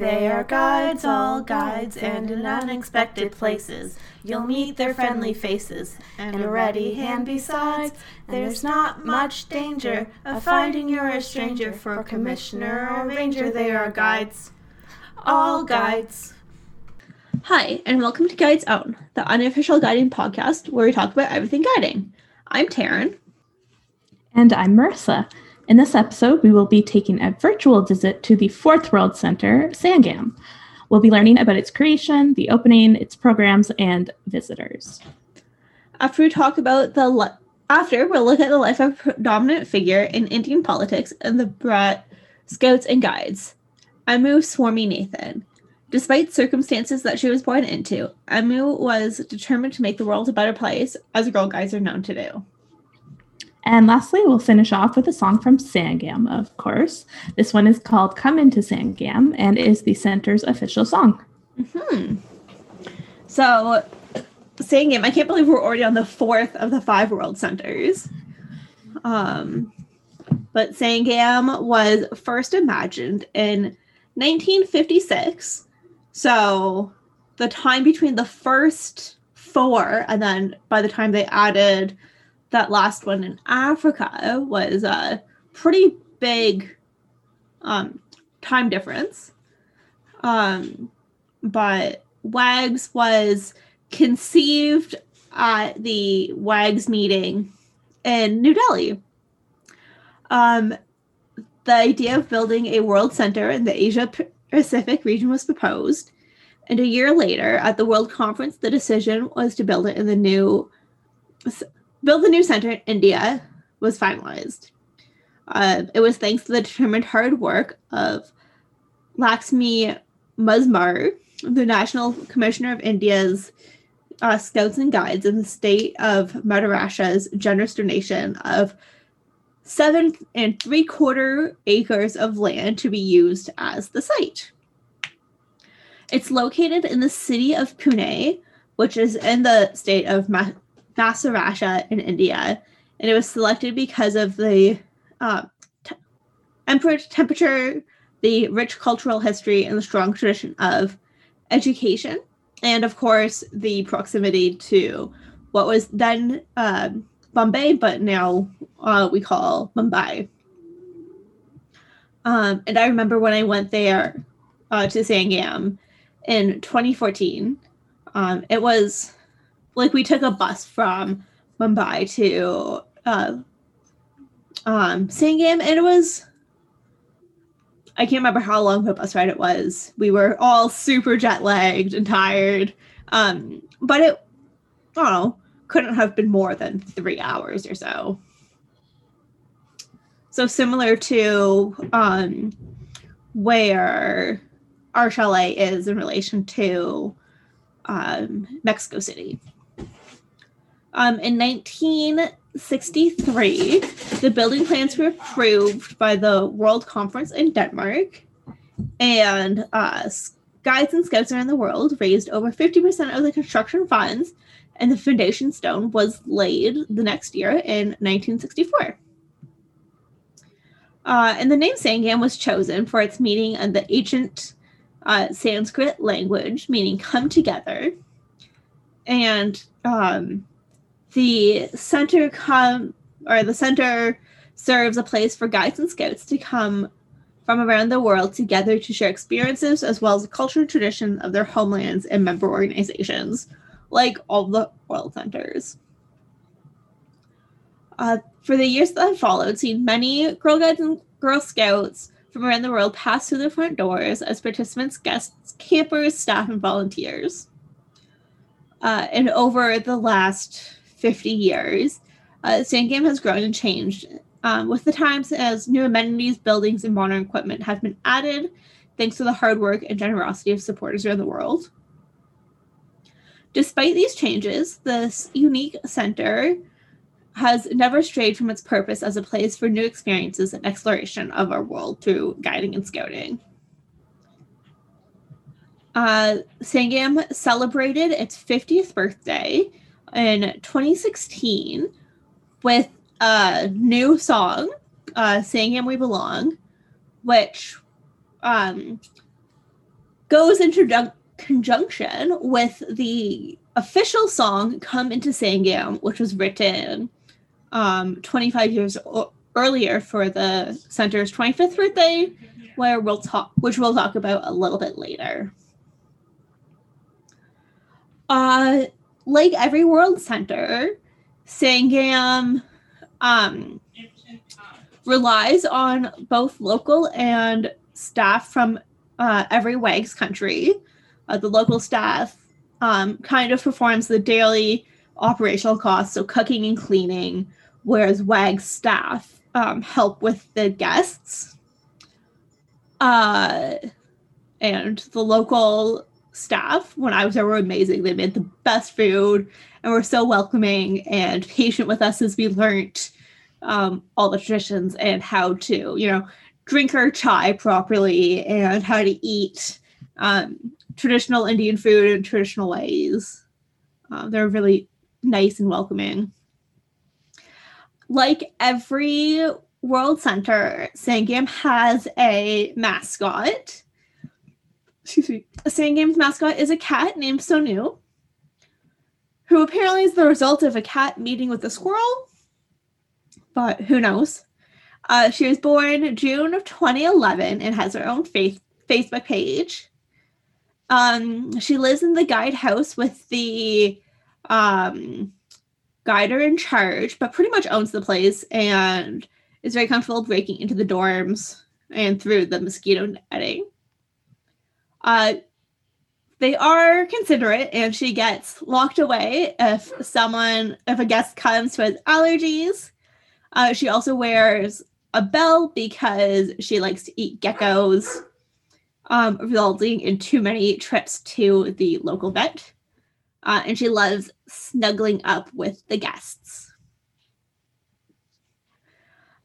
They are guides, all guides, and in unexpected places you'll meet their friendly faces and a ready hand besides. There's not much danger of finding you're a stranger for a commissioner or ranger. They are guides, all guides. Hi, and welcome to Guides Own, the unofficial guiding podcast where we talk about everything guiding. I'm Taryn. And I'm Marissa. In this episode, we will be taking a virtual visit to the Fourth World Center, Sangam. We'll be learning about its creation, the opening, its programs, and visitors. After we talk about the li- after we'll look at the life of a dominant figure in Indian politics and the Bharat Scouts and Guides, Amu Swaminathan. Despite circumstances that she was born into, Amu was determined to make the world a better place, as Girl Guides are known to do. And lastly, we'll finish off with a song from Sangam, of course. This one is called Come Into Sangam and is the center's official song. Hmm. So, Sangam, I can't believe we're already on the fourth of the five world centers. Um, but Sangam was first imagined in 1956. So, the time between the first four and then by the time they added that last one in Africa was a pretty big um, time difference. Um, but WAGGGS was conceived at the WAGGGS meeting in New Delhi. Um, the idea of building a world center in the Asia Pacific region was proposed. And a year later, at the World Conference, the decision was to build it in the new build the new center in India was finalized. Uh, it was thanks to the determined hard work of Laxmi Mazumdar, the National Commissioner of India's uh, Scouts and Guides, in the state of Maharashtra's generous donation of seven and three quarter acres of land to be used as the site. It's located in the city of Pune, which is in the state of Maharashtra in India, and it was selected because of the uh, t- emperor temperature, the rich cultural history, and the strong tradition of education, and of course the proximity to what was then uh, Bombay, but now uh, we call Mumbai. Um, and I remember when I went there uh, to Sangam in 2014. Um, it was like we took a bus from Mumbai to uh, um, Sangam, and it was I can't remember how long the bus ride it was. We were all super jet lagged and tired, um, but it I don't know couldn't have been more than three hours or so. So similar to um, where our chalet is in relation to um, Mexico City. Um, in 1963, the building plans were approved by the World Conference in Denmark, and uh, guides and scouts around the world raised over 50% of the construction funds, and the foundation stone was laid the next year in 1964. Uh, and the name Sangam was chosen for its meaning in the ancient uh, Sanskrit language, meaning come together. And um, the center come or the center serves a place for guides and scouts to come from around the world together to share experiences as well as the culture and tradition of their homelands and member organizations, like all the world centers. Uh, for the years that have followed, seen many Girl Guides and Girl Scouts from around the world pass through the front doors as participants, guests, campers, staff, and volunteers. Uh, and over the last 50 years, uh, Sangam has grown and changed um, with the times as new amenities, buildings, and modern equipment have been added thanks to the hard work and generosity of supporters around the world. Despite these changes, this unique center has never strayed from its purpose as a place for new experiences and exploration of our world through guiding and scouting. Uh, Sangam celebrated its 50th birthday in 2016 with a new song, uh, Sangam We Belong, which um, goes into jun- conjunction with the official song "Come Into Sangam," which was written um, 25 years o- earlier for the center's 25th birthday, where we'll talk, which we'll talk about a little bit later. Uh, like every world center, Sangam um, relies on both local and staff from uh, every WAGGGS country. Uh, the local staff um, kind of performs the daily operational costs, so cooking and cleaning, whereas WAGGGS staff um, help with the guests. Uh, and the local staff, when I was there, were amazing. They made the best food and were so welcoming and patient with us as we learned um, all the traditions and how to, you know, drink our chai properly and how to eat um, traditional Indian food in traditional ways. Uh, they're really nice and welcoming. Like every World Center, Sangam has a mascot. Excuse me. Sangam's mascot is a cat named Sonu, who apparently is the result of a cat meeting with a squirrel, but who knows? Uh, she was born June of 2011 and has her own face- Facebook page. Um, she lives in the guide house with the um, guider in charge, but pretty much owns the place and is very comfortable breaking into the dorms and through the mosquito netting. Uh, they are considerate, and she gets locked away if someone, if a guest comes with allergies. Uh, she also wears a bell because she likes to eat geckos, um, resulting in too many trips to the local vet. Uh, and she loves snuggling up with the guests.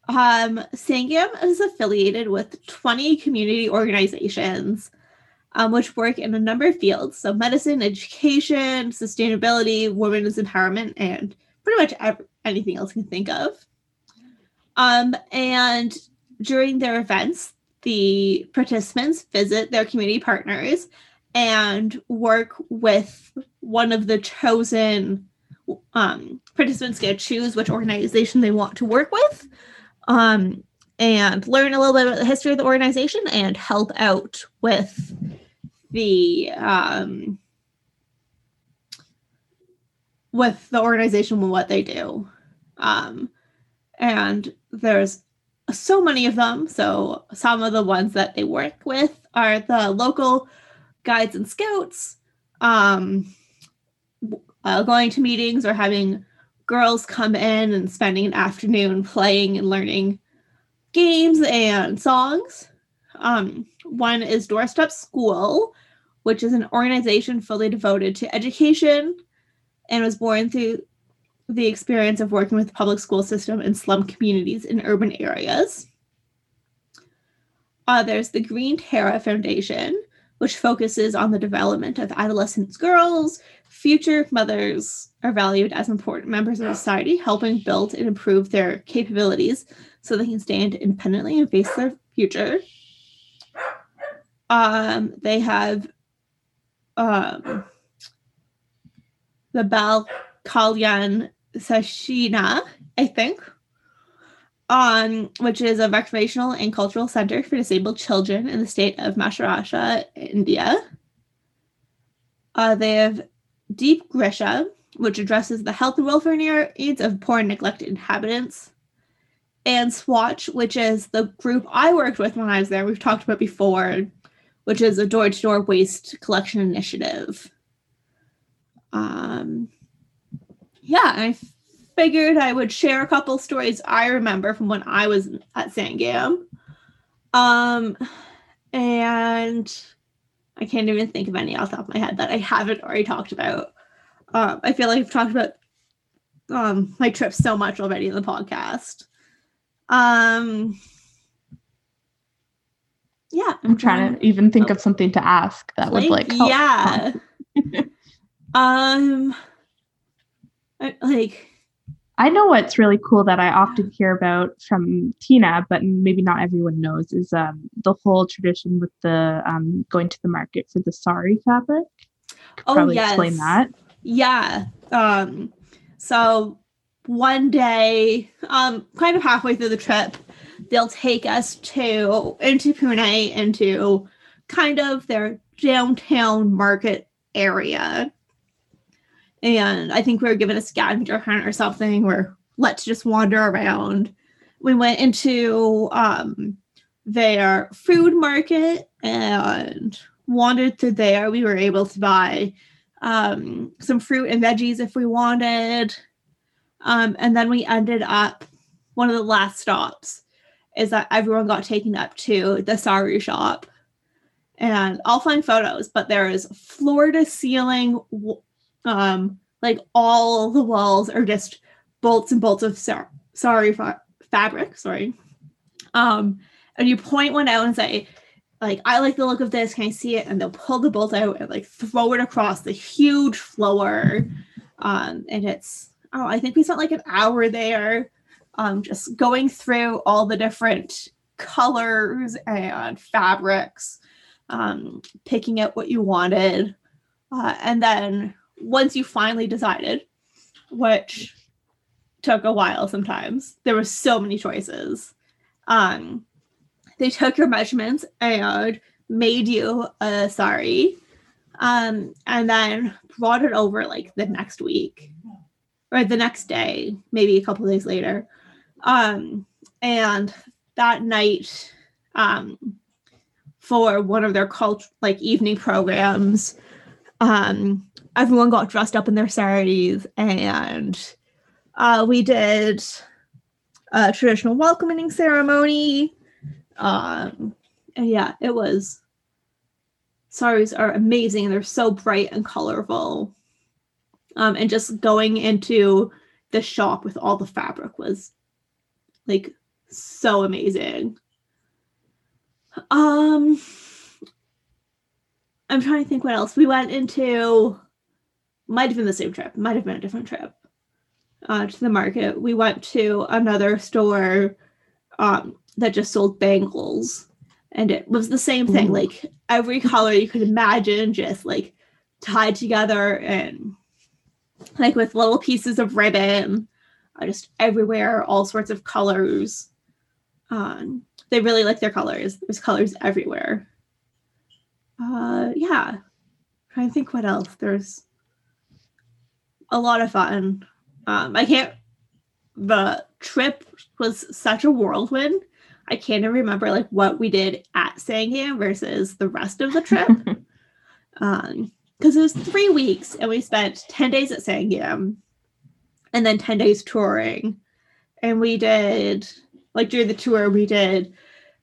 Um, Sangam is affiliated with 20 community organizations, um, which work in a number of fields. So, medicine, education, sustainability, women's empowerment, and pretty much ev- anything else you can think of. Um, and during their events, the participants visit their community partners and work with one of the chosen um, participants get to choose which organization they want to work with um, and learn a little bit about the history of the organization and help out with the um, with the organization and what they do. Um, and there's so many of them. So some of the ones that they work with are the local guides and scouts um, uh, going to meetings or having girls come in and spending an afternoon playing and learning games and songs. Um, one is Doorstep School, which is an organization fully devoted to education and was born through the experience of working with the public school system in slum communities in urban areas. Uh, there's the Green Terra Foundation, which focuses on the development of adolescent girls. Future mothers are valued as important members of society, helping build and improve their capabilities so they can stand independently and face their future. Um, they have um, the Bal Kalyan Sashina, I think, um, which is a recreational and cultural center for disabled children in the state of Maharashtra, India. Uh, they have Deep Griha, which addresses the health and welfare needs of poor and neglected inhabitants. And SWaCH, which is the group I worked with when I was there, we've talked about before, which is a door to door waste collection initiative. Um, yeah, I figured I would share a couple stories I remember from when I was at Sangam. Um, and I can't even think of any off the top of my head that I haven't already talked about. Um, I feel like I've talked about um, my trip so much already in the podcast. Um, yeah, I'm trying to even think of something to ask that would like help. yeah. um, I- like I know what's really cool that I often hear about from Tina, but maybe not everyone knows, is um, the whole tradition with the um, going to the market for the sari fabric. Could Oh, probably yes. explain that. Yeah. Um, so one day, um, kind of halfway through the trip, they'll take us to into Pune into kind of their downtown market area. And I think we were given a scavenger hunt or something where let's just wander around. We went into um their food market and wandered through there. We were able to buy um, some fruit and veggies if we wanted. Um, and then we ended up, one of the last stops is that everyone got taken up to the sari shop. And I'll find photos, but there is floor to ceiling, um, like all the walls are just bolts and bolts of sar- sari fa- fabric. Sorry. Um, and you point one out and say, like I like the look of this. Can I see it? And they'll pull the bolt out and like throw it across the huge floor. Um, and it's oh, I think we spent like an hour there, um, just going through all the different colors and fabrics, um, picking out what you wanted, uh, and then once you finally decided, which took a while sometimes, there were so many choices. Um, they took your measurements and made you a sari um and then brought it over like the next week or the next day maybe a couple days later um and that night um for one of their cult like evening programs um everyone got dressed up in their saris and uh we did a traditional welcoming ceremony um, and yeah, it was. Saris are amazing. They're so bright and colorful. Um, and just going into the shop with all the fabric was like so amazing. Um, I'm trying to think what else we went into. Might have been the same trip. Might have been a different trip. Uh, to the market. We went to another store. Um, that just sold bangles and it was the same thing Ooh. like every color you could imagine just like tied together and like with little pieces of ribbon uh, just everywhere all sorts of colors. Um they really like their colors. There's colors everywhere. Uh yeah. Trying to think what else. There's a lot of fun. Um i can't the trip was such a whirlwind. I can't even remember like what we did at Sangam versus the rest of the trip. um, because it was three weeks and we spent 10 days at Sangam and then 10 days touring. And we did like during the tour, we did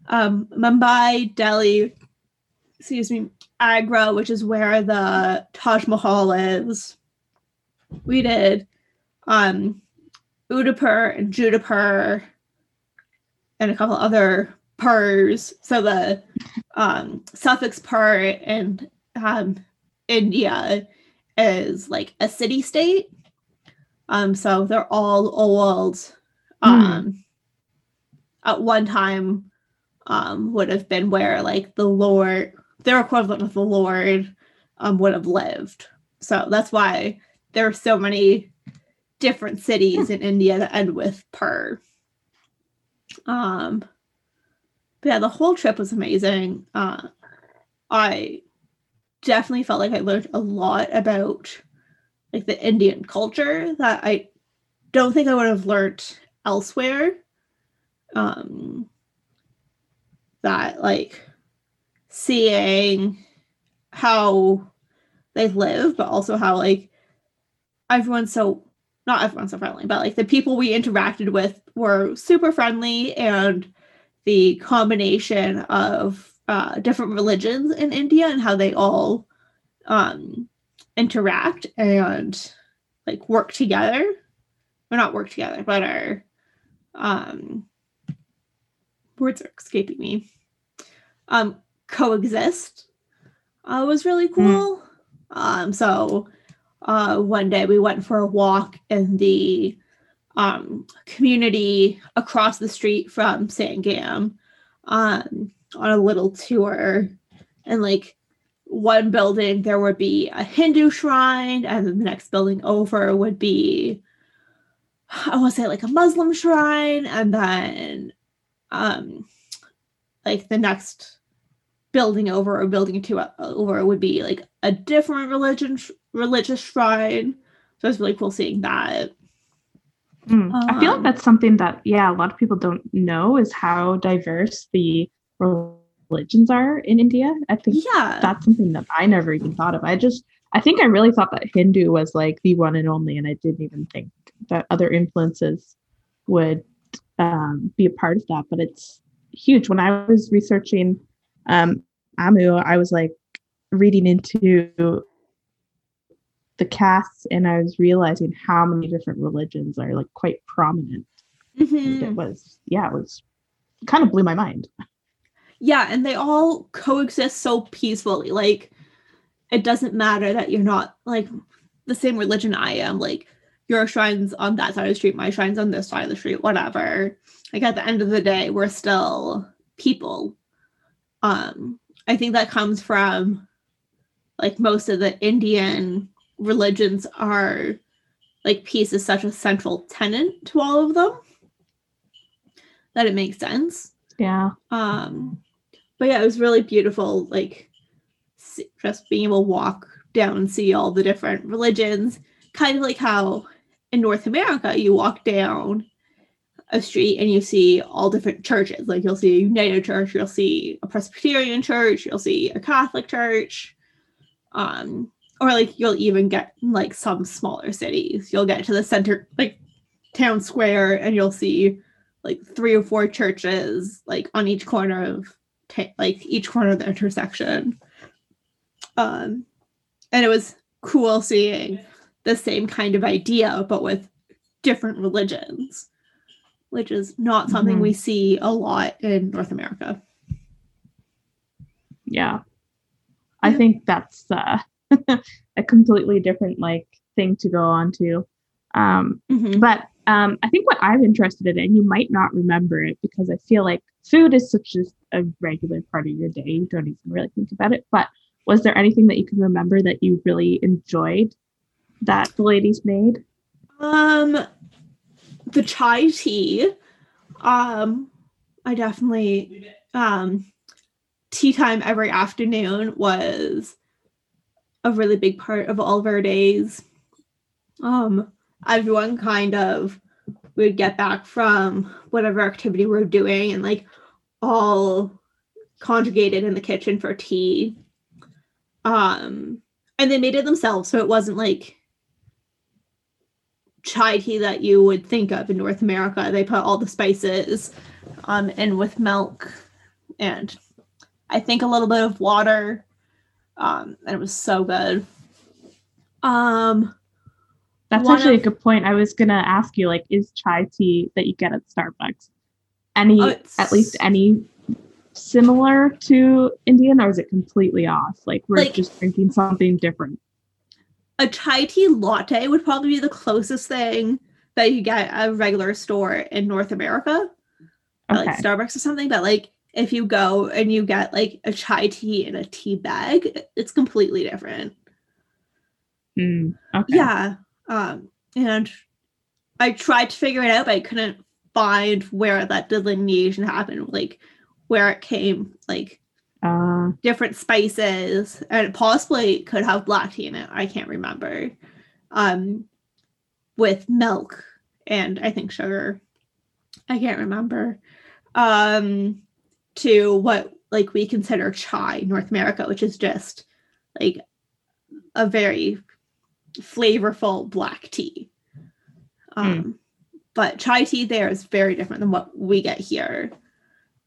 um Mumbai, Delhi, excuse me, Agra, which is where the Taj Mahal is. We did um Udaipur and Jodhpur and a couple other purs. So the um, suffix pur in um, India is like a city state. Um, so they're all old. Um, At one time, um, would have been where like the Lord, their equivalent of the Lord, um, would have lived. So that's why there are so many different cities in India that end with pur. Um, but yeah, the whole trip was amazing. Uh, I definitely felt like I learned a lot about like the Indian culture that I don't think I would have learned elsewhere. Um, that like seeing how they live, but also how like everyone's so not everyone's so friendly, but like the people we interacted with were super friendly and the combination of uh, different religions in India and how they all um, interact and like work together or not work together, but are um, words are escaping me. Um, coexist uh, was really cool. Um, so uh, one day we went for a walk in the um, community across the street from Sangam um, on a little tour. And like one building, there would be a Hindu shrine, and then the next building over would be, I want to say, like a Muslim shrine. And then um, like the next building over or building two over would be like a different religion religious shrine. So it's really cool seeing that. Mm. I feel like Um, that's something that, yeah, a lot of people don't know is how diverse the religions are in India. I think Yeah. that's something that I never even thought of. I just, I think I really thought that Hindu was like the one and only, and I didn't even think that other influences would um, be a part of that. But it's huge. When I was researching um, Amu, I was like reading into the castes, and I was realizing how many different religions are like quite prominent. Mhm. It was, yeah, it was kind of blew my mind. Yeah, and they all coexist so peacefully. Like, it doesn't matter that you're not like the same religion I am. Like, your shrine's on that side of the street, my shrine's on this side of the street, whatever. Like, at the end of the day, we're still people. Um, I think that comes from like most of the Indian religions are like peace is such a central tenet to all of them that it makes sense Yeah. um but yeah it was really beautiful like just being able to walk down and see all the different religions kind of like how in north america you walk down a street and you see all different churches. Like you'll see a united church you'll see a presbyterian church you'll see a catholic church um or like you'll even get like some smaller cities. You'll get to the center like town square and you'll see like three or four churches like on each corner of ta- like each corner of the intersection um and it was cool seeing the same kind of idea but with different religions which is not something Mhm. we see a lot in north america yeah i Yeah. think that's uh, a completely different like thing to go on to um, Mhm. but um, i think what i'm interested in and you might not remember it because i feel like food is such a, a regular part of your day you don't even really think about it but was there anything that you can remember that you really enjoyed that the ladies made Um, the chai tea. Um, I definitely um, tea time every afternoon was a really big part of all of our days. Um, everyone kind of would get back from whatever activity we're doing and like all conjugated in the kitchen for tea. Um, and they made it themselves, so it wasn't like chai tea that you would think of in North America. They put all the spices um in with milk and I think a little bit of water. Um and it was so good. Um That's One actually of- a good point. I was gonna ask you, like, is chai tea that you get at Starbucks any Oh, at least any similar to Indian, or is it completely off? Like we're Like- just drinking something different. a chai tea latte would probably be the closest thing that you get at a regular store in North America. Okay. Like Starbucks or something, but like if you go and you get like a chai tea in a tea bag, it's completely different. Mm, okay. Yeah. Um, and I tried to figure it out, but I couldn't find where that delineation happened, like where it came, like Uh, different spices, and it possibly could have black tea in it. I can't remember. Um, with milk and I think sugar. I can't remember. Um, to what like we consider chai North America, which is just like a very flavorful black tea. Um, but chai tea there is very different than what we get here.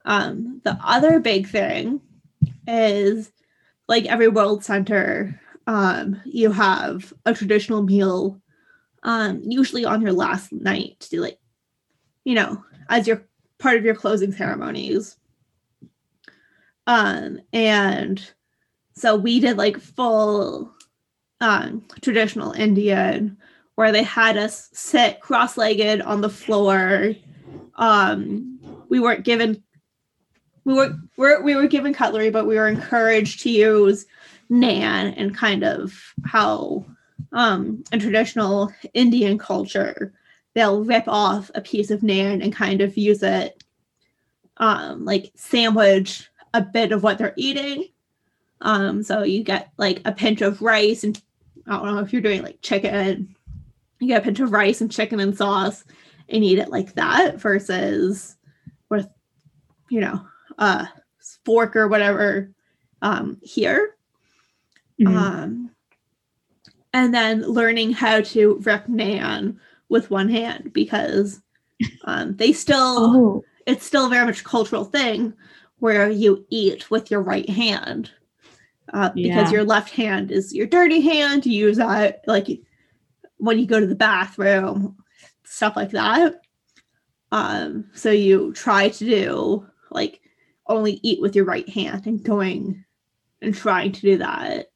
Um, the other big thing is like every world center, um, you have a traditional meal, um, usually on your last night to like, you know, as your part of your closing ceremonies. Um, and so we did like full um traditional Indian where they had us sit cross-legged on the floor. Um, we weren't given we were, were we were given cutlery, but we were encouraged to use nan and kind of how um, in traditional Indian culture they'll rip off a piece of nan and kind of use it um, like sandwich a bit of what they're eating. Um, so you get like a pinch of rice and I don't know if you're doing like chicken, you get a pinch of rice and chicken and sauce and eat it like that versus with, you know, a fork or whatever um, here. Mhm. Um, and then learning how to rip nan with one hand because um, they still oh, it's still very much cultural thing where you eat with your right hand uh, because Yeah. your left hand is your dirty hand. You use that like when you go to the bathroom, stuff like that. Um, so you try to do like only eat with your right hand and going and trying to do that,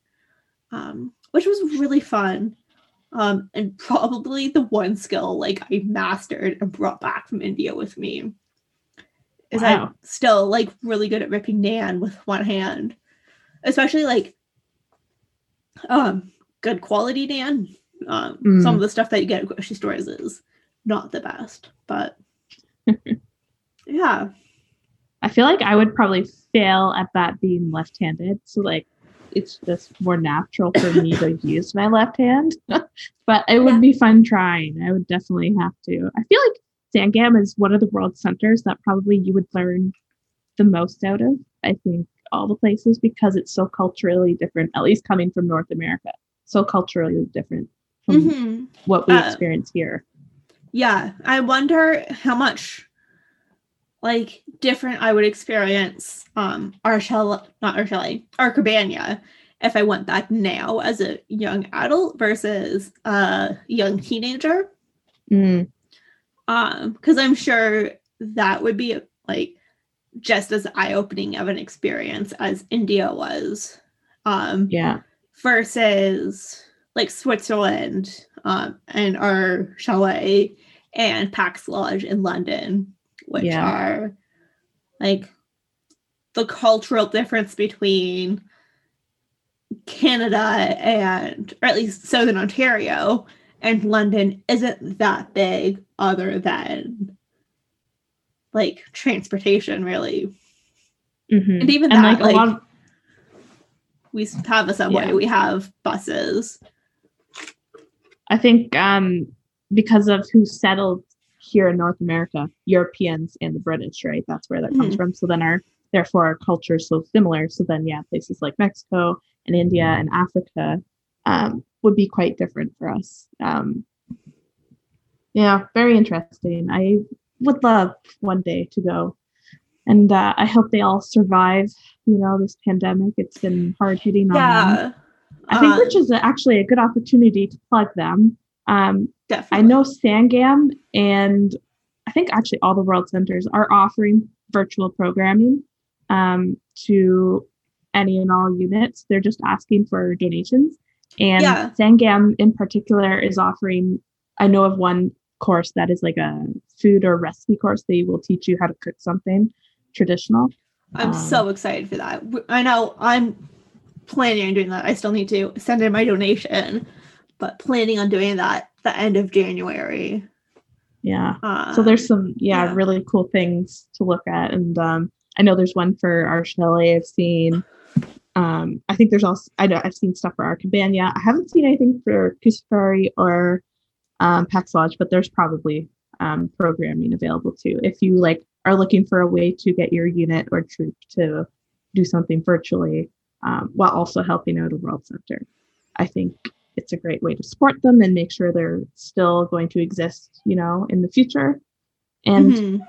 um, which was really fun. Um, and probably the one skill like I mastered and brought back from India with me is Wow. I'm still like really good at ripping nan with one hand, especially like um good quality nan. Um, Mm. some of the stuff that you get at grocery stores is not the best, but yeah, I feel like I would probably fail at that being left-handed. So like it's just more natural for me to use my left hand. but it would Yeah. be fun trying. I would definitely have to. I feel like Sangam is one of the world centers that probably you would learn the most out of. I think all the places because it's so culturally different, at least coming from North America. So culturally different from Mhm. what we Uh, experience here. yeah. I wonder how much like different I would experience um Arshel not Arshele, Arcabania if I went back now as a young adult versus a young teenager. Mm, um because i'm sure that would be like just as eye-opening of an experience as india was um yeah. versus like switzerland um and our chalet and pax lodge in london which Yeah. are like the cultural difference between canada and or at least southern ontario and London isn't that big other than like transportation really. Mhm. And even And that like, like, a lot of, we have a subway, Yeah. we have buses. I think um, because of who settled here in North America, Europeans and the British, right? That's where that comes Mhm. from. So then our therefore our culture is so similar. So then yeah, places like Mexico and India and Africa um, would be quite different for us. Um, yeah, very interesting. I would love one day to go. And uh, I hope they all survive, you know, this pandemic. It's been hard hitting on them. Yeah. I think Um, which is actually a good opportunity to plug them. Um, definitely. I know Sangam and I think actually all the world centers are offering virtual programming um, to any and all units. They're just asking for donations. And Yeah. Sangam in particular is offering, I know of one course that is like a food or recipe course. They will teach you how to cook something traditional. I'm um, so excited for that. I know I'm planning on doing that. I still need to send in my donation, but planning on doing that the end of January. Yeah. Uh, so there's some yeah, yeah. really cool things to look at and um i know there's one for our chalet i've seen um i think there's also i know i've seen stuff for our arcabania i haven't seen anything for Kusafiri or um pax lodge but there's probably um programming available too if you like are looking for a way to get your unit or troop to do something virtually um, while also helping out a world center i think it's a great way to support them and make sure they're still going to exist you know in the future and mhm.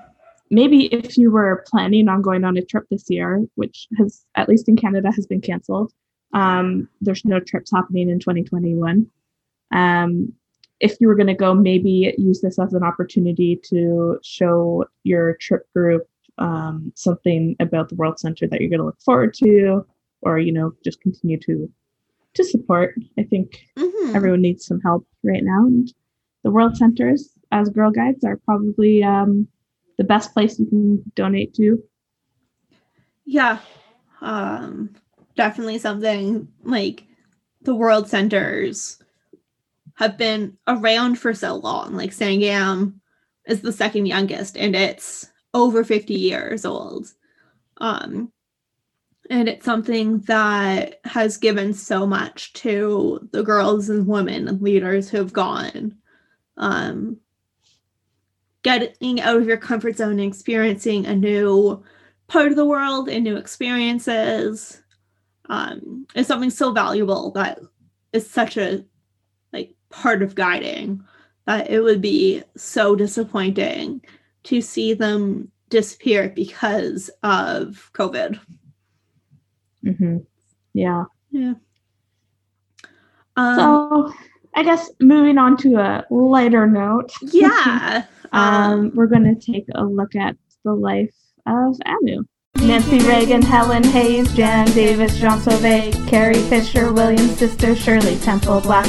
maybe if you were planning on going on a trip this year, which has at least in Canada has been canceled, um, there's no trips happening in 2021. Um, if you were going to go, maybe use this as an opportunity to show your trip group um, something about the World Center that you're going to look forward to, or you know, just continue to to support. I think Mhm. everyone needs some help right now, and the World Centers as Girl Guides are probably um, the best place you can donate to. Yeah. Um, definitely something like the World Centers have been around for so long. Like Sangam is the second youngest and it's over 50 years old. Um, and it's something that has given so much to the girls and women leaders who have gone. Um, getting out of your comfort zone and experiencing a new part of the world and new experiences um, is something so valuable that is such a part of guiding that it would be so disappointing to see them disappear because of COVID. Mm-hmm. Yeah. Yeah. Um, so I guess moving on to a lighter note. yeah. um, we're going to take a look at the life of Amu. Nancy Reagan, Helen Hayes, Jan Davis, Jean Sauvé, Carrie Fisher, William's sister, Shirley Temple Black,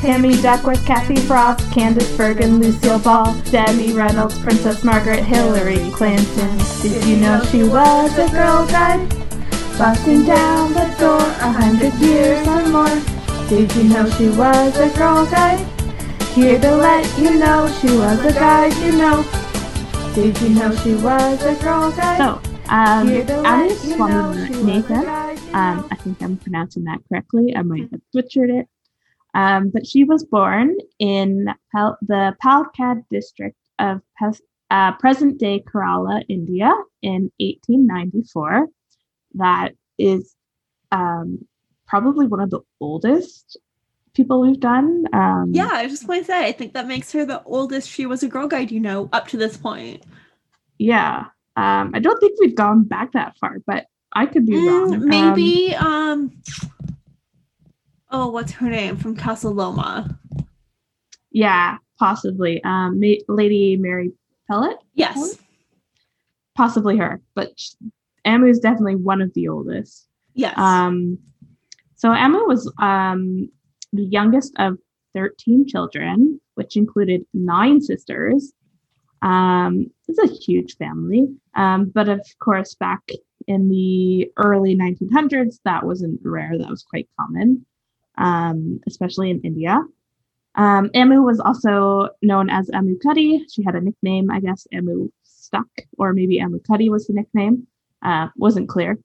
Tammy Duckworth, Kathy Frost, Candace Bergen, Lucille Ball, Debbie Reynolds, Princess Margaret, Hillary Clinton. Did you know she was a girl guide? Busting down the door a hundred years or more. Did you know she was a girl guide? Here to let you know she was a guide, you know. Did you know she was a girl guide? So, um, Here to Amu let you know she was a Swaminathan, guide, you um. I think I'm pronouncing that correctly. I might have butchered it. Um, but she was born in Pal- the Palakkad district of Pes- uh, present day Kerala, India, in 1894. That is um, probably one of the oldest people we've done. Um, yeah, I just want to say, I think that makes her the oldest she was a girl guide, you know, up to this point. Yeah. Um, I don't think we've gone back that far, but I could be Mm, wrong. Um, maybe, um, oh, what's her name from Casa Loma? yeah, possibly. Um, Ma- Lady Mary Pellatt, Yes. possibly her, but sh- Amu is definitely one of the oldest. Yes. Um, so Emma was um, the youngest of 13 children, which included nine sisters. Um, it's a huge family. Um, but of course, back in the early 1900s, that wasn't rare. That was quite common, um, especially in India. Um, Amu was also known as Amu Kuddy. She had a nickname, I guess, Amu Stuck, or maybe Amu Kuddy was the nickname. Uh, wasn't clear.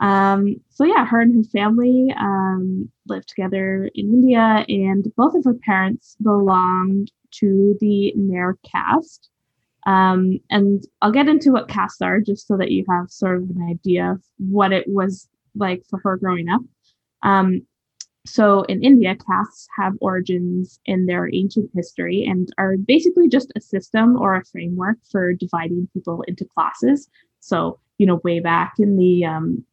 Um, so yeah, her and her family um, lived together in India, and both of her parents belonged to the Nair caste. Um, and I'll get into what castes are just so that you have sort of an idea of what it was like for her growing up. So in India, castes have origins in their ancient history and are basically just a system or a framework for dividing people into classes. So, you know, way back in the um,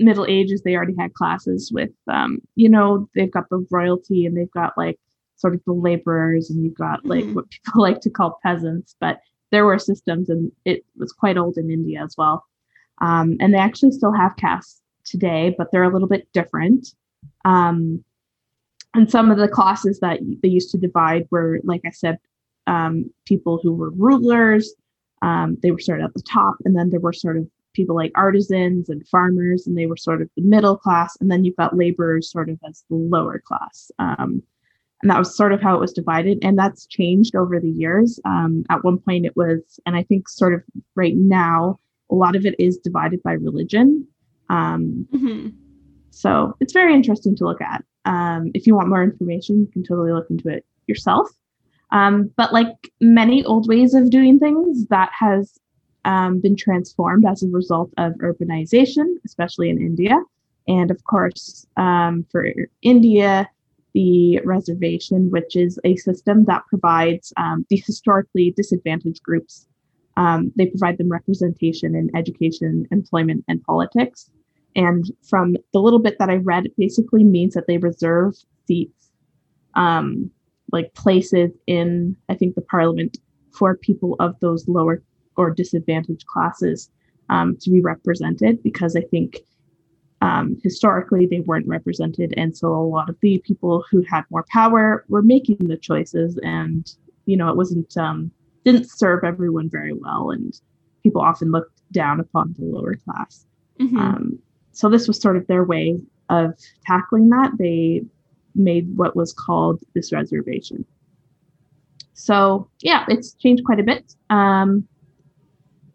Middle Ages, they already had classes with, um, you know, they've got the royalty and they've got like sort of the laborers and you've got like Mhm. what people like to call peasants. But there were systems and it was quite old in India as well. Um, and they actually still have castes today, but they're a little bit different. Um, and some of the classes that they used to divide were, like I said, um, people who were rulers. Um, they were sort of at the top, and then there were sort of people like artisans and farmers, and they were sort of the middle class. And then you've got laborers sort of as the lower class. Um, and that was sort of how it was divided. And that's changed over the years. Um, at one point, it was, and I think sort of right now, a lot of it is divided by religion. Um, Mhm. So it's very interesting to look at. Um, if you want more information, you can totally look into it yourself. Um, but like many old ways of doing things, that has um, been transformed as a result of urbanization, especially in India. And of course, um, for India, the reservation, which is a system that provides um, the historically disadvantaged groups, um, they provide them representation in education, employment, and politics. And from the little bit that I read, it basically means that they reserve seats, um, like places in, I think, the parliament for people of those lower or disadvantaged classes um, to be represented because I think um, historically they weren't represented, and so a lot of the people who had more power were making the choices, and you know it wasn't um, didn't serve everyone very well, and people often looked down upon the lower class. Mhm. So this was sort of their way of tackling that. They made what was called this reservation. So yeah, it's changed quite a bit. Um,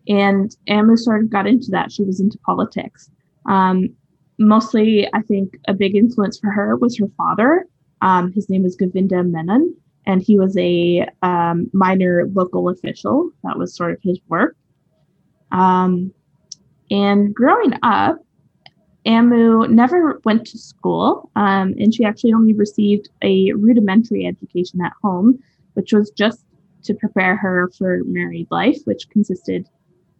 and Amu sort of got into that. She was into politics. Um, mostly, I think a big influence for her was her father. Um, his name was Govinda Menon, and he was a um, minor local official. That was sort of his work. Um, and growing up, Ammu never went to school, um, and she actually only received a rudimentary education at home, which was just to prepare her for married life, which consisted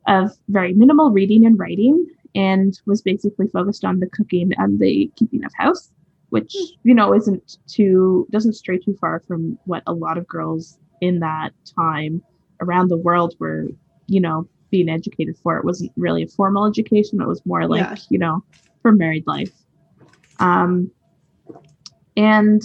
of very minimal reading and writing, and was basically focused on the cooking and the keeping of house, which you know isn't too doesn't stray too far from what a lot of girls in that time around the world were, you know, being educated for. It wasn't really a formal education; it was more like Yeah. you know for married life. Um, and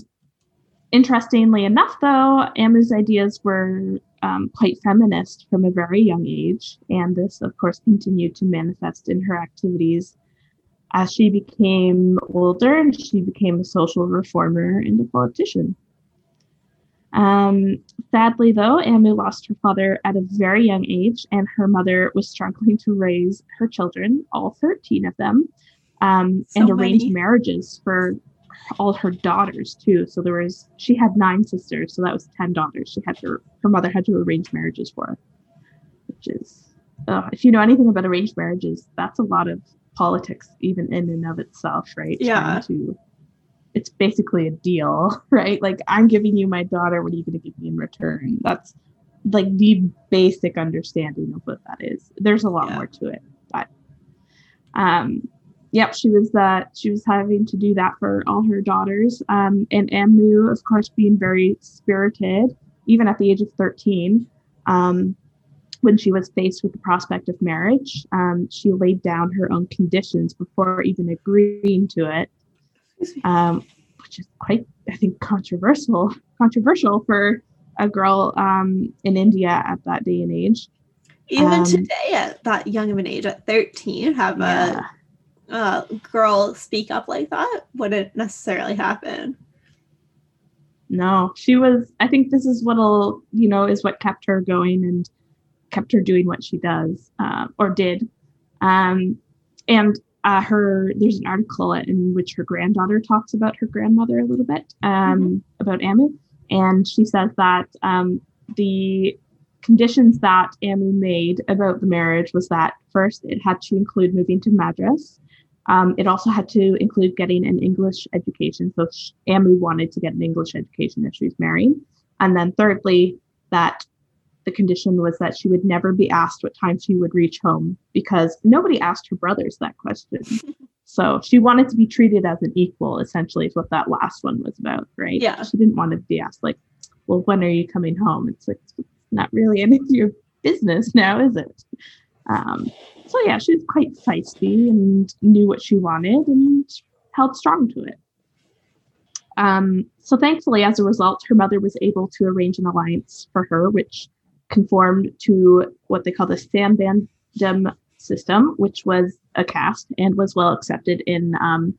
interestingly enough, though, Ammu's ideas were um, quite feminist from a very young age, and this, of course, continued to manifest in her activities as she became older and she became a social reformer and a politician. Um, sadly, though, Ammu lost her father at a very young age, and her mother was struggling to raise her children, all 13 of them, um, So and arranged many. marriages for all her daughters too. So there was she had nine sisters, so that was 10 daughters. She had her her mother had to arrange marriages for, her, which is uh, if you know anything about arranged marriages, that's a lot of politics even in and of itself, right? Yeah. To it's basically a deal, right? Like I'm giving you my daughter, what are you going to give me in return? That's like the basic understanding of what that is. There's a lot Yeah. more to it, but um yep, she was that she was having to do that for all her daughters. Um and Ammu, of course, being very spirited, even at the age of 13, um when she was faced with the prospect of marriage, um, she laid down her own conditions before even agreeing to it um, which is quite, I think, controversial. Controversial for a girl um, in India at that day and age. Even Um, today, at that young of an age, at 13, have Yeah. a, a girl speak up like that wouldn't necessarily happen. No, she was. I think this is what'll, you know, is what kept her going and kept her doing what she does uh, or did. Um, and uh, her, there's an article in which her granddaughter talks about her grandmother a little bit um, about Ammu, and she says that um, the conditions that Ammu made about the marriage was that first it had to include moving to Madras. Um, it also had to include getting an English education. So Ammu wanted to get an English education if she was married. And then thirdly, that the condition was that she would never be asked what time she would reach home because nobody asked her brothers that question. so she wanted to be treated as an equal, essentially, is what that last one was about, right? Yeah. She didn't want to be asked, like, well, when are you coming home? It's like, it's not really any of your business now, is it? Um, so yeah, she was quite feisty and knew what she wanted and held strong to it. Um, so thankfully, as a result, her mother was able to arrange an alliance for her, which conformed to what they call the Sambandam system, which was a caste and was well accepted in um,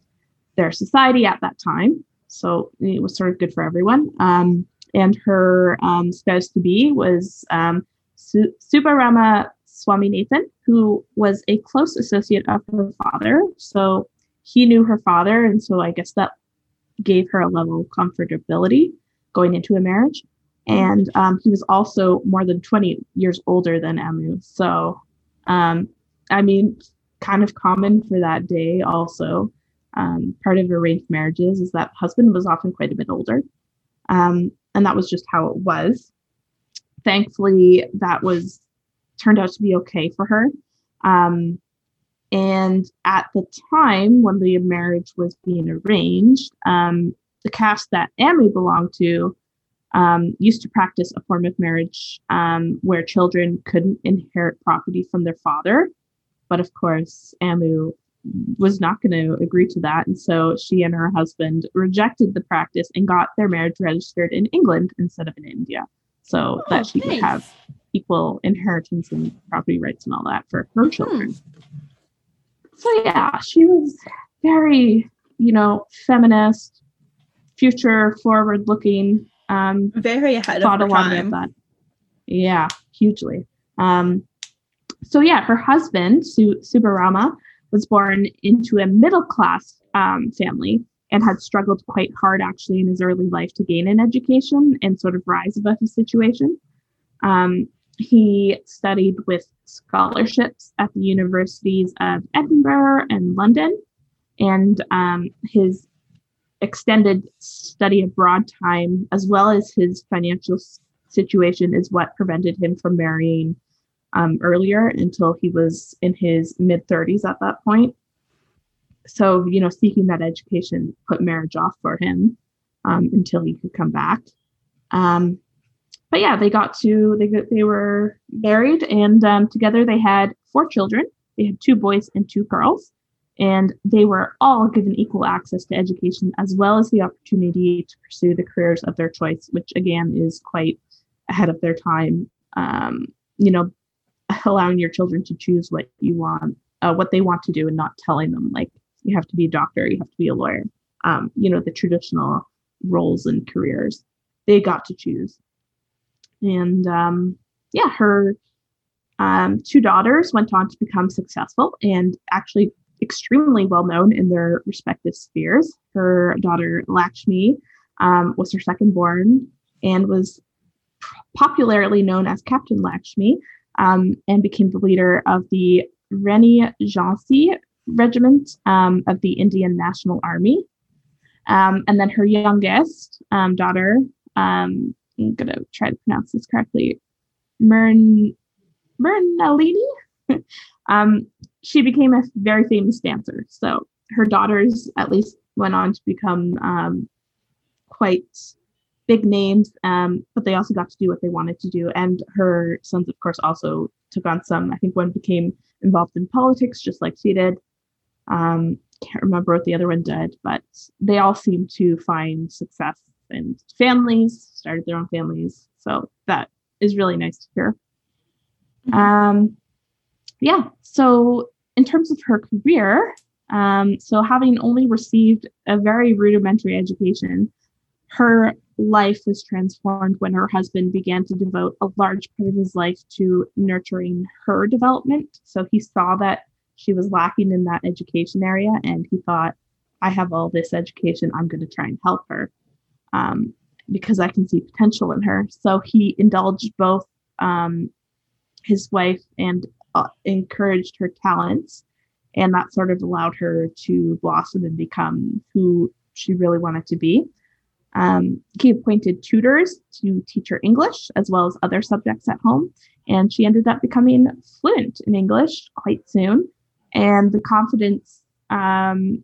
their society at that time. So it was sort of good for everyone. Um, and her um, spouse to be was um, Su- Subbarama Swaminathan, who was a close associate of her father. So he knew her father, and so I guess that gave her a level of comfortability going into a marriage. And um, he was also more than 20 years older than Ammu. So, um, I mean, kind of common for that day, also. Um, part of arranged marriages is that husband was often quite a bit older. Um, and that was just how it was. Thankfully, that was turned out to be okay for her. Um, and at the time when the marriage was being arranged, um, the caste that Ammu belonged to um, used to practice a form of marriage um, where children couldn't inherit property from their father. But of course, Ammu was not going to agree to that. And so she and her husband rejected the practice and got their marriage registered in England instead of in India so Oh, that she could have equal inheritance and property rights and all that for her children. So yeah, she was very, you know, feminist, future forward looking. Um, Very ahead thought of a her lot time. about that. Yeah, hugely. Um, so yeah, her husband Su- Subbarama was born into a middle class um, family and had struggled quite hard actually in his early life to gain an education and sort of rise above his situation. Um, he studied with scholarships at the universities of Edinburgh and London, and um, his extended study abroad time, as well as his financial situation, is what prevented him from marrying um, earlier until he was in his mid 30s at that point. So, you know, seeking that education put marriage off for him um, until he could come back. Um, but yeah, they got to they they were married, and um, together they had four children. They had two boys and two girls, and they were all given equal access to education as well as the opportunity to pursue the careers of their choice, which again is quite ahead of their time. Um, you know, allowing your children to choose what you want, uh, what they want to do, and not telling them like you have to be a doctor, you have to be a lawyer. Um, you know, the traditional roles and careers they got to choose. And um, yeah, her um, two daughters went on to become successful and actually extremely well known in their respective spheres. Her daughter Lakshmi um, was her second born and was popularly known as Captain Lakshmi um, and became the leader of the Rani Jhansi Regiment um, of the Indian National Army. Um, and then her youngest um, daughter, um, I'm to try to pronounce this correctly, Mern, Mernalini. um, she became a very famous dancer. So her daughters, at least, went on to become um, quite big names, um, but they also got to do what they wanted to do. And her sons, of course, also took on some. I think one became involved in politics, just like she did. Um, can't remember what the other one did, but they all seemed to find success in families, started their own families. So that is really nice to hear. Mhm. Um, yeah. So in terms of her career, um, so having only received a very rudimentary education, her life was transformed when her husband began to devote a large part of his life to nurturing her development. So he saw that she was lacking in that education area, and he thought, I have all this education, I'm going to try and help her um, because I can see potential in her. So he indulged both um, his wife and uh, encouraged her talents. And that sort of allowed her to blossom and become who she really wanted to be. Um, he appointed tutors to teach her English as well as other subjects at home. And she ended up becoming fluent in English quite soon. And the confidence um,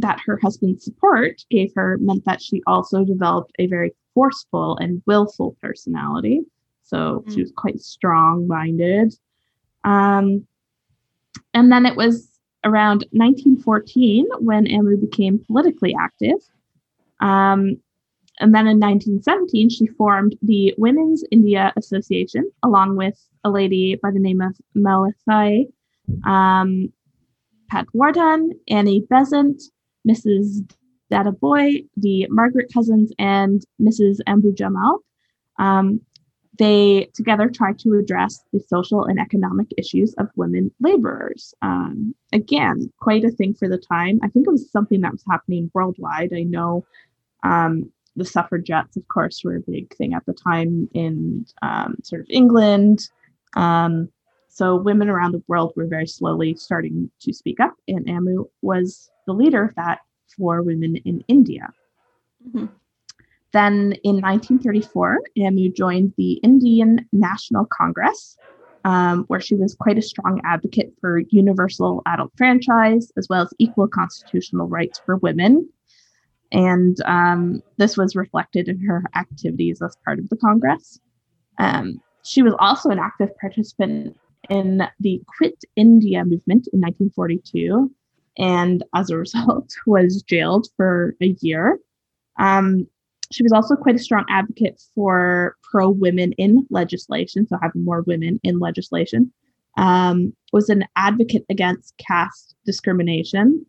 that her husband's support gave her meant that she also developed a very forceful and willful personality. So she was quite strong minded. Um, and then it was around 1914 when Ammu became politically active. Um, and then in 1917, she formed the Women's India Association along with a lady by the name of Malathai um, Patwardhan, Annie Besant, Mrs. Dadabhoy, the Margaret Cousins, and Mrs. Ambujammal. Um, they together try to address the social and economic issues of women laborers. Um, again, quite a thing for the time. I think it was something that was happening worldwide. I know um, the suffragettes, of course, were a big thing at the time in um, sort of England. Um, so women around the world were very slowly starting to speak up, and Ammu was the leader of that for women in India. Mhm. Then in 1934, Ammu joined the Indian National Congress, um, where she was quite a strong advocate for universal adult franchise as well as equal constitutional rights for women. And um, this was reflected in her activities as part of the Congress. Um, she was also an active participant in the Quit India movement in 1942 and as a result was jailed for a year. Um, she was also quite a strong advocate for pro women in legislation, so having more women in legislation. Um, was an advocate against caste discrimination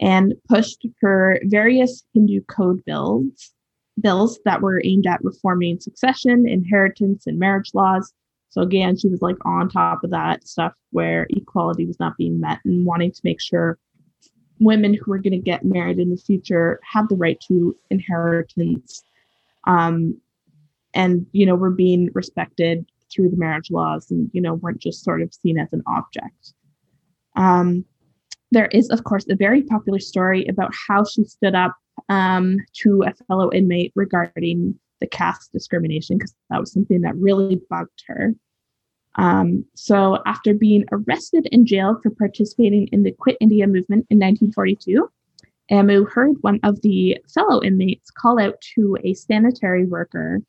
and pushed for various Hindu code bills bills that were aimed at reforming succession, inheritance, and marriage laws. So again, she was like on top of that stuff where equality was not being met and wanting to make sure women who were going to get married in the future had the right to inheritance. Um, and you know were being respected through the marriage laws and you know weren't just sort of seen as an object. Um, there is of course a very popular story about how she stood up um, to a fellow inmate regarding the caste discrimination because that was something that really bugged her um, so, after being arrested and jailed for participating in the Quit India movement in 1942, Ammu heard one of the fellow inmates call out to a sanitary worker,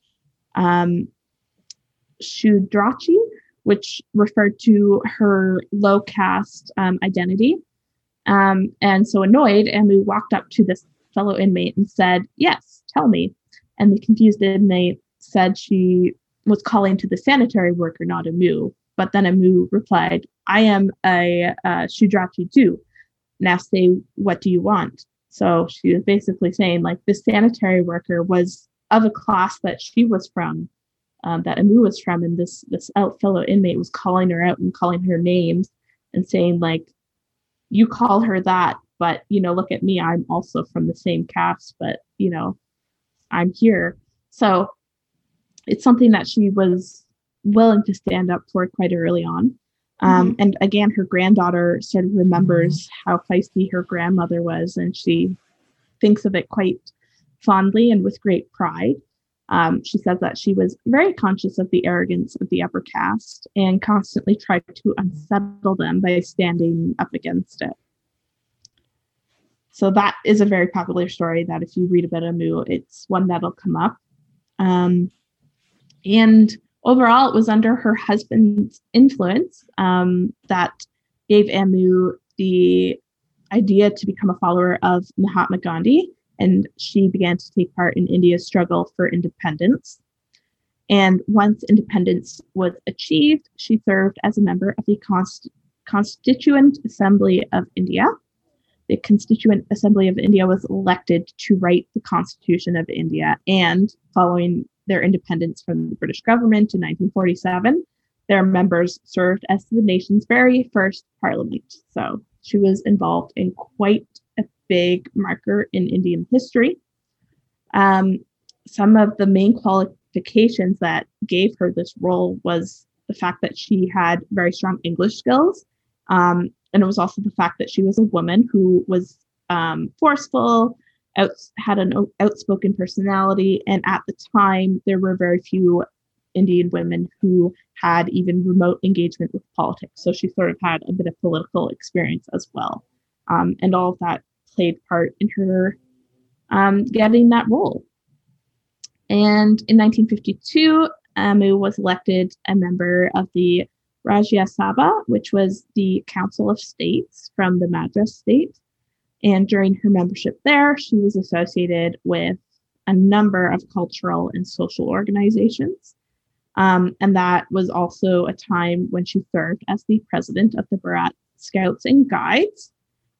um, Shudrachi, which referred to her low caste um, identity. Um, and so, annoyed, Ammu walked up to this fellow inmate and said, Yes, tell me. And the confused inmate said she was calling to the sanitary worker, not Ammu. But then Ammu replied, I am a uh, Shudrachi too. Now say, what do you want? So she was basically saying, like, the sanitary worker was of a class that she was from, um, that Ammu was from, and this this fellow inmate was calling her out and calling her names and saying, like, you call her that, but you know, look at me, I'm also from the same caste, but you know, I'm here. So it's something that she was willing to stand up for quite early on. Um, mm-hmm. And again, her granddaughter sort of remembers how feisty her grandmother was, and she thinks of it quite fondly and with great pride. Um, she says that she was very conscious of the arrogance of the upper caste and constantly tried to unsettle them by standing up against it. So that is a very popular story that if you read about Ammu, it's one that'll come up. Um, and overall, it was under her husband's influence um, that gave Ammu the idea to become a follower of Mahatma Gandhi, and she began to take part in India's struggle for independence. And once independence was achieved, she served as a member of the Const- Constituent Assembly of India. The Constituent Assembly of India was elected to write the Constitution of India, and following their independence from the British government in 1947, their members served as the nation's very first parliament. So she was involved in quite a big marker in Indian history. Um, some of the main qualifications that gave her this role was the fact that she had very strong English skills. Um, and it was also the fact that she was a woman who was um, forceful, out, had an outspoken personality, and at the time there were very few Indian women who had even remote engagement with politics. So she sort of had a bit of political experience as well, um, and all of that played part in her um, getting that role. And in 1952, Ammu was elected a member of the Rajya Sabha, which was the Council of States from the Madras state. And during her membership there, she was associated with a number of cultural and social organizations. Um, and that was also a time when she served as the president of the Bharat Scouts and Guides.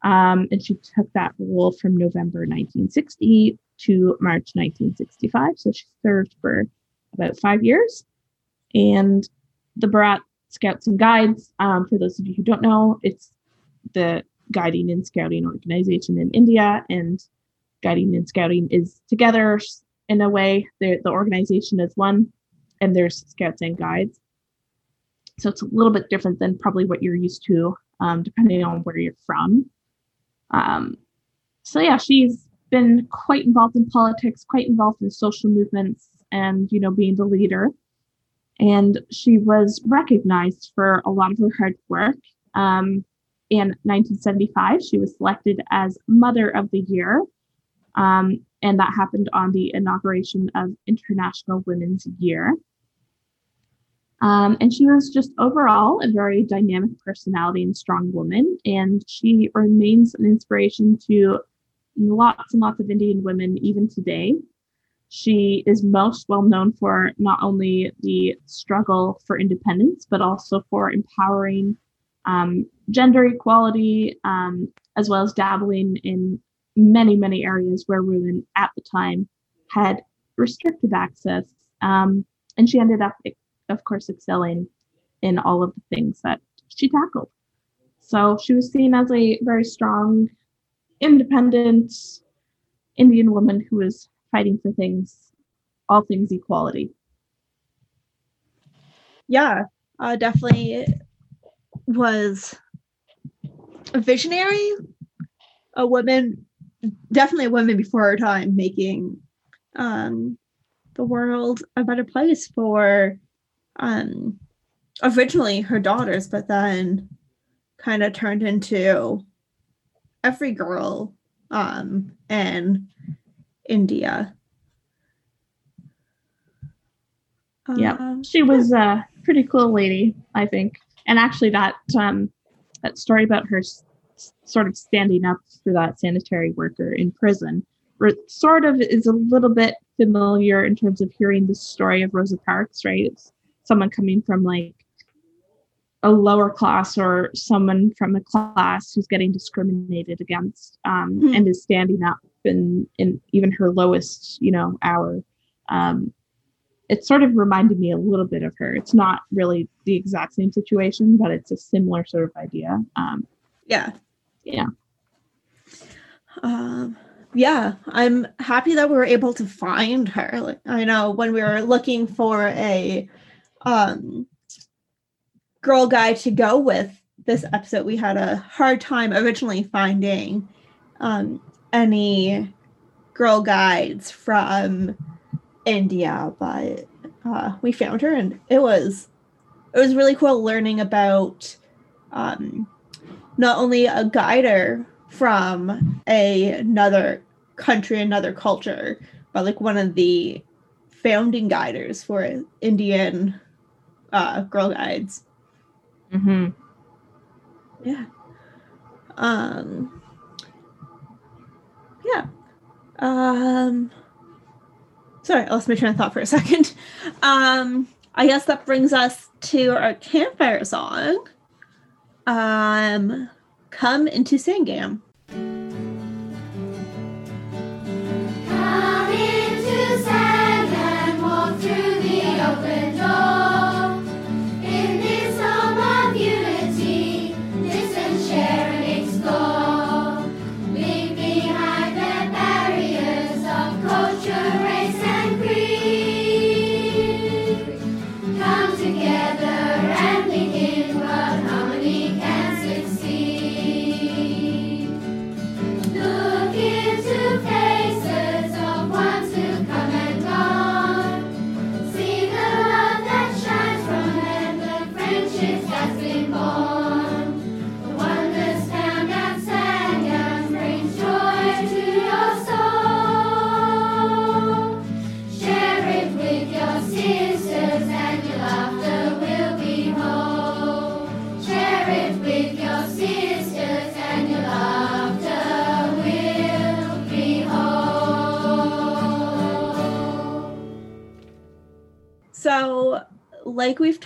Um, and she took that role from November 1960 to March 1965. So she served for about five years. And the Bharat Scouts and Guides, um, for those of you who don't know, it's the guiding and scouting organization in India, and guiding and scouting is together in a way. The, organization is one, and there's scouts and guides. So it's a little bit different than probably what you're used to, um, depending on where you're from. Um, so yeah, she's been quite involved in politics, quite involved in social movements, and you know, being the leader. And she was recognized for a lot of her hard work. Um, in 1975, she was selected as Mother of the Year. Um, and that happened on the inauguration of International Women's Year. Um, and she was just overall a very dynamic personality and strong woman. And she remains an inspiration to lots and lots of Indian women even today. She is most well known for not only the struggle for independence, but also for empowering um, gender equality, um, as well as dabbling in many, many areas where women at the time had restricted access. Um, and she ended up, of course, excelling in all of the things that she tackled. So she was seen as a very strong, independent Indian woman who was fighting for things, all things equality. Yeah, uh, definitely was a visionary, a woman, definitely a woman before her time, making um, the world a better place for um, originally her daughters, but then kind of turned into every girl um, in India. Yeah, Um, she was a pretty cool lady, I think. And actually, that um, that story about her s- sort of standing up for that sanitary worker in prison, re- sort of is a little bit familiar in terms of hearing the story of Rosa Parks, right? It's someone coming from like a lower class or someone from a class who's getting discriminated against um, Hmm. and is standing up in in even her lowest, you know, hour. Um, it sort of reminded me a little bit of her. It's not really the exact same situation, but it's a similar sort of idea. Um, yeah. Yeah. Um, yeah, I'm happy that we were able to find her. Like, I know when we were looking for a um, girl guide to go with this episode, we had a hard time originally finding um, any girl guides from India, but uh, we found her, and it was it was really cool learning about um, not only a guider from a, another country, another culture, but like one of the founding guiders for Indian uh, Girl Guides. Mm-hmm. Yeah. Um. Yeah. Um. Sorry, I lost my train of thought for a second. Um. I guess that brings us to our campfire song. Um. Come into Sangam.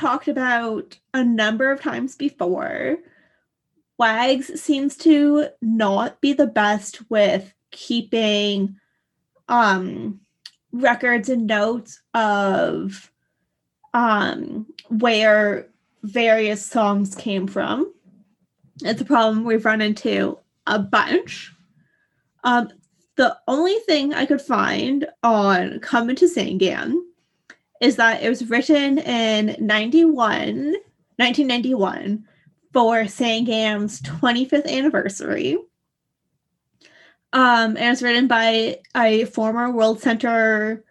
Talked about a number of times before, WAGGGS seems to not be the best with keeping um records and notes of um where various songs came from. It's a problem we've run into a bunch. Um the only thing I could find on Coming to Sangam is that it was written in 91, 1991 for Sangam's 25th anniversary. Um, and it was written by a former World Center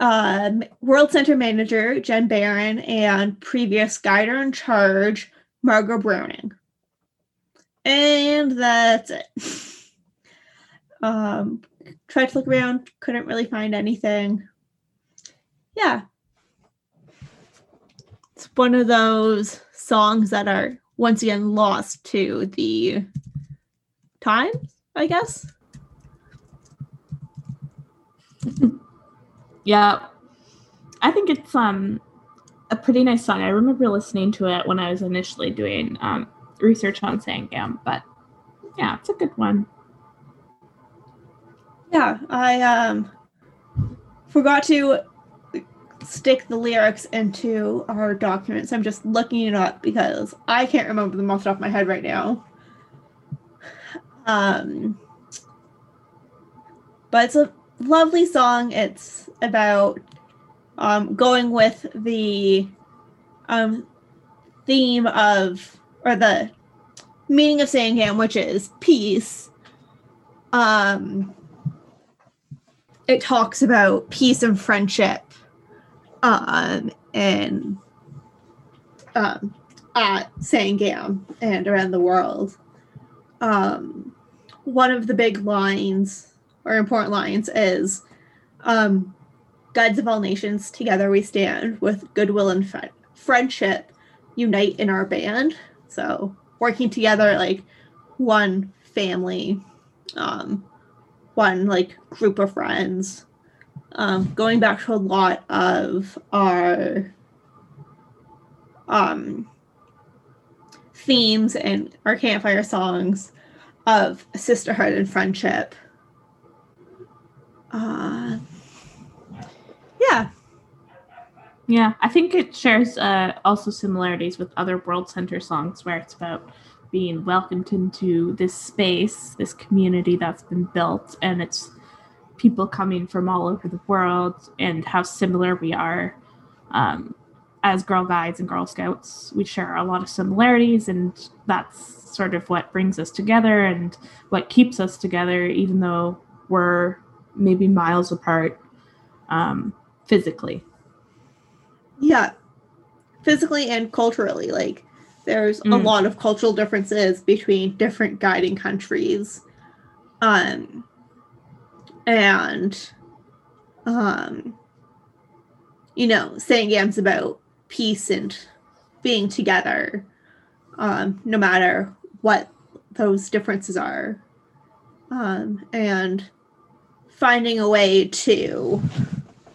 um, World Center manager Jen Barron and previous guider in charge Margot Browning. And that's it. um, tried to look around, couldn't really find anything. Yeah, it's one of those songs that are once again lost to the times, I guess. Yeah. I think it's um a pretty nice song. I remember listening to it when I was initially doing um, research on Sangam, but yeah, it's a good one. Yeah, I um forgot to stick the lyrics into our documents. I'm just looking it up because I can't remember them off the top of my head right now. Um but it's a lovely song. It's about um going with the um theme of or the meaning of Sangam, which is peace. Um it talks about peace and friendship um and um at Sangam and around the world. Um one of the big lines or important lines is um guides of all nations together we stand with goodwill and fri- friendship unite in our band so working together like one family um one like group of friends um going back to a lot of our um themes and our campfire songs of sisterhood and friendship. Uh yeah. Yeah, I think it shares uh, also similarities with other World Center songs where it's about being welcomed into this space, this community that's been built, and it's people coming from all over the world and how similar we are um, as Girl Guides and Girl Scouts. We share a lot of similarities, and that's sort of what brings us together and what keeps us together, even though we're maybe miles apart um, physically. yeah physically and culturally like there's a Mm. lot of cultural differences between different guiding countries um and um you know saying games about peace and being together um no matter what those differences are. Um and finding a way to you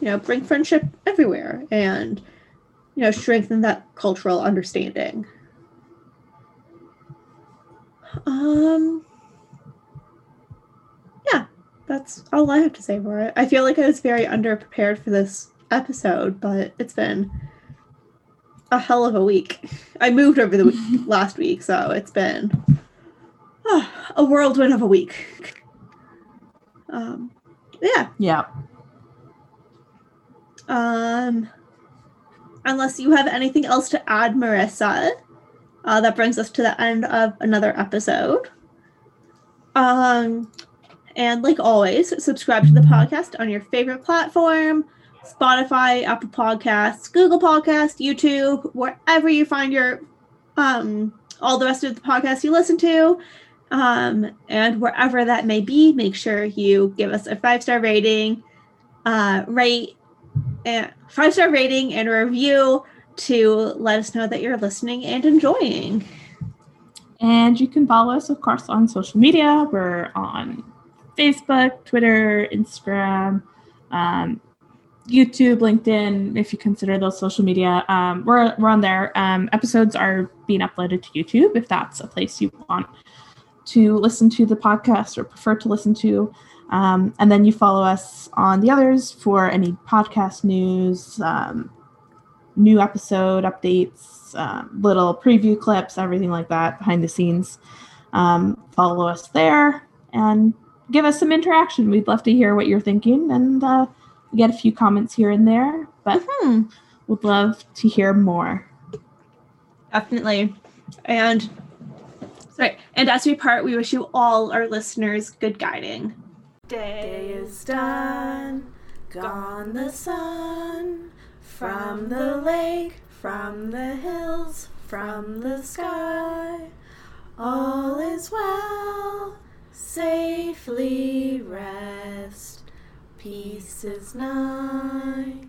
know bring friendship everywhere and you know strengthen that cultural understanding. Um that's all i have to say for it i feel like i was very underprepared for this episode but it's been a hell of a week i moved over the week, last week so it's been ah, a whirlwind of a week um yeah Yeah. um, unless you have anything else to add, Marissa, uh, that brings us to the end of another episode. Um, and like always, subscribe to the podcast on your favorite platform Spotify, Apple Podcasts, Google Podcasts, YouTube, wherever you find your um, all the rest of the podcasts you listen to. Um, and wherever that may be, make sure you give us a five star rating, uh, rate, and five star rating and review to let us know that you're listening and enjoying. And you can follow us, of course, on social media. We're on Facebook, Twitter, Instagram, um, YouTube, LinkedIn, if you consider those social media. Um, we're, we're on there. Um, episodes are being uploaded to YouTube if that's a place you want to listen to the podcast or prefer to listen to. Um, and then you follow us on the others for any podcast news, um, new episode updates, um, little preview clips, everything like that behind the scenes. Um, follow us there and give us some interaction. We'd love to hear what you're thinking and uh, get a few comments here and there, but Hmm. would love to hear more. Definitely. And sorry. And as we part, we wish you all our listeners good guiding. Day is done, gone the sun, from the lake, from the hills, from the sky. All is well, safely rest, peace is nigh.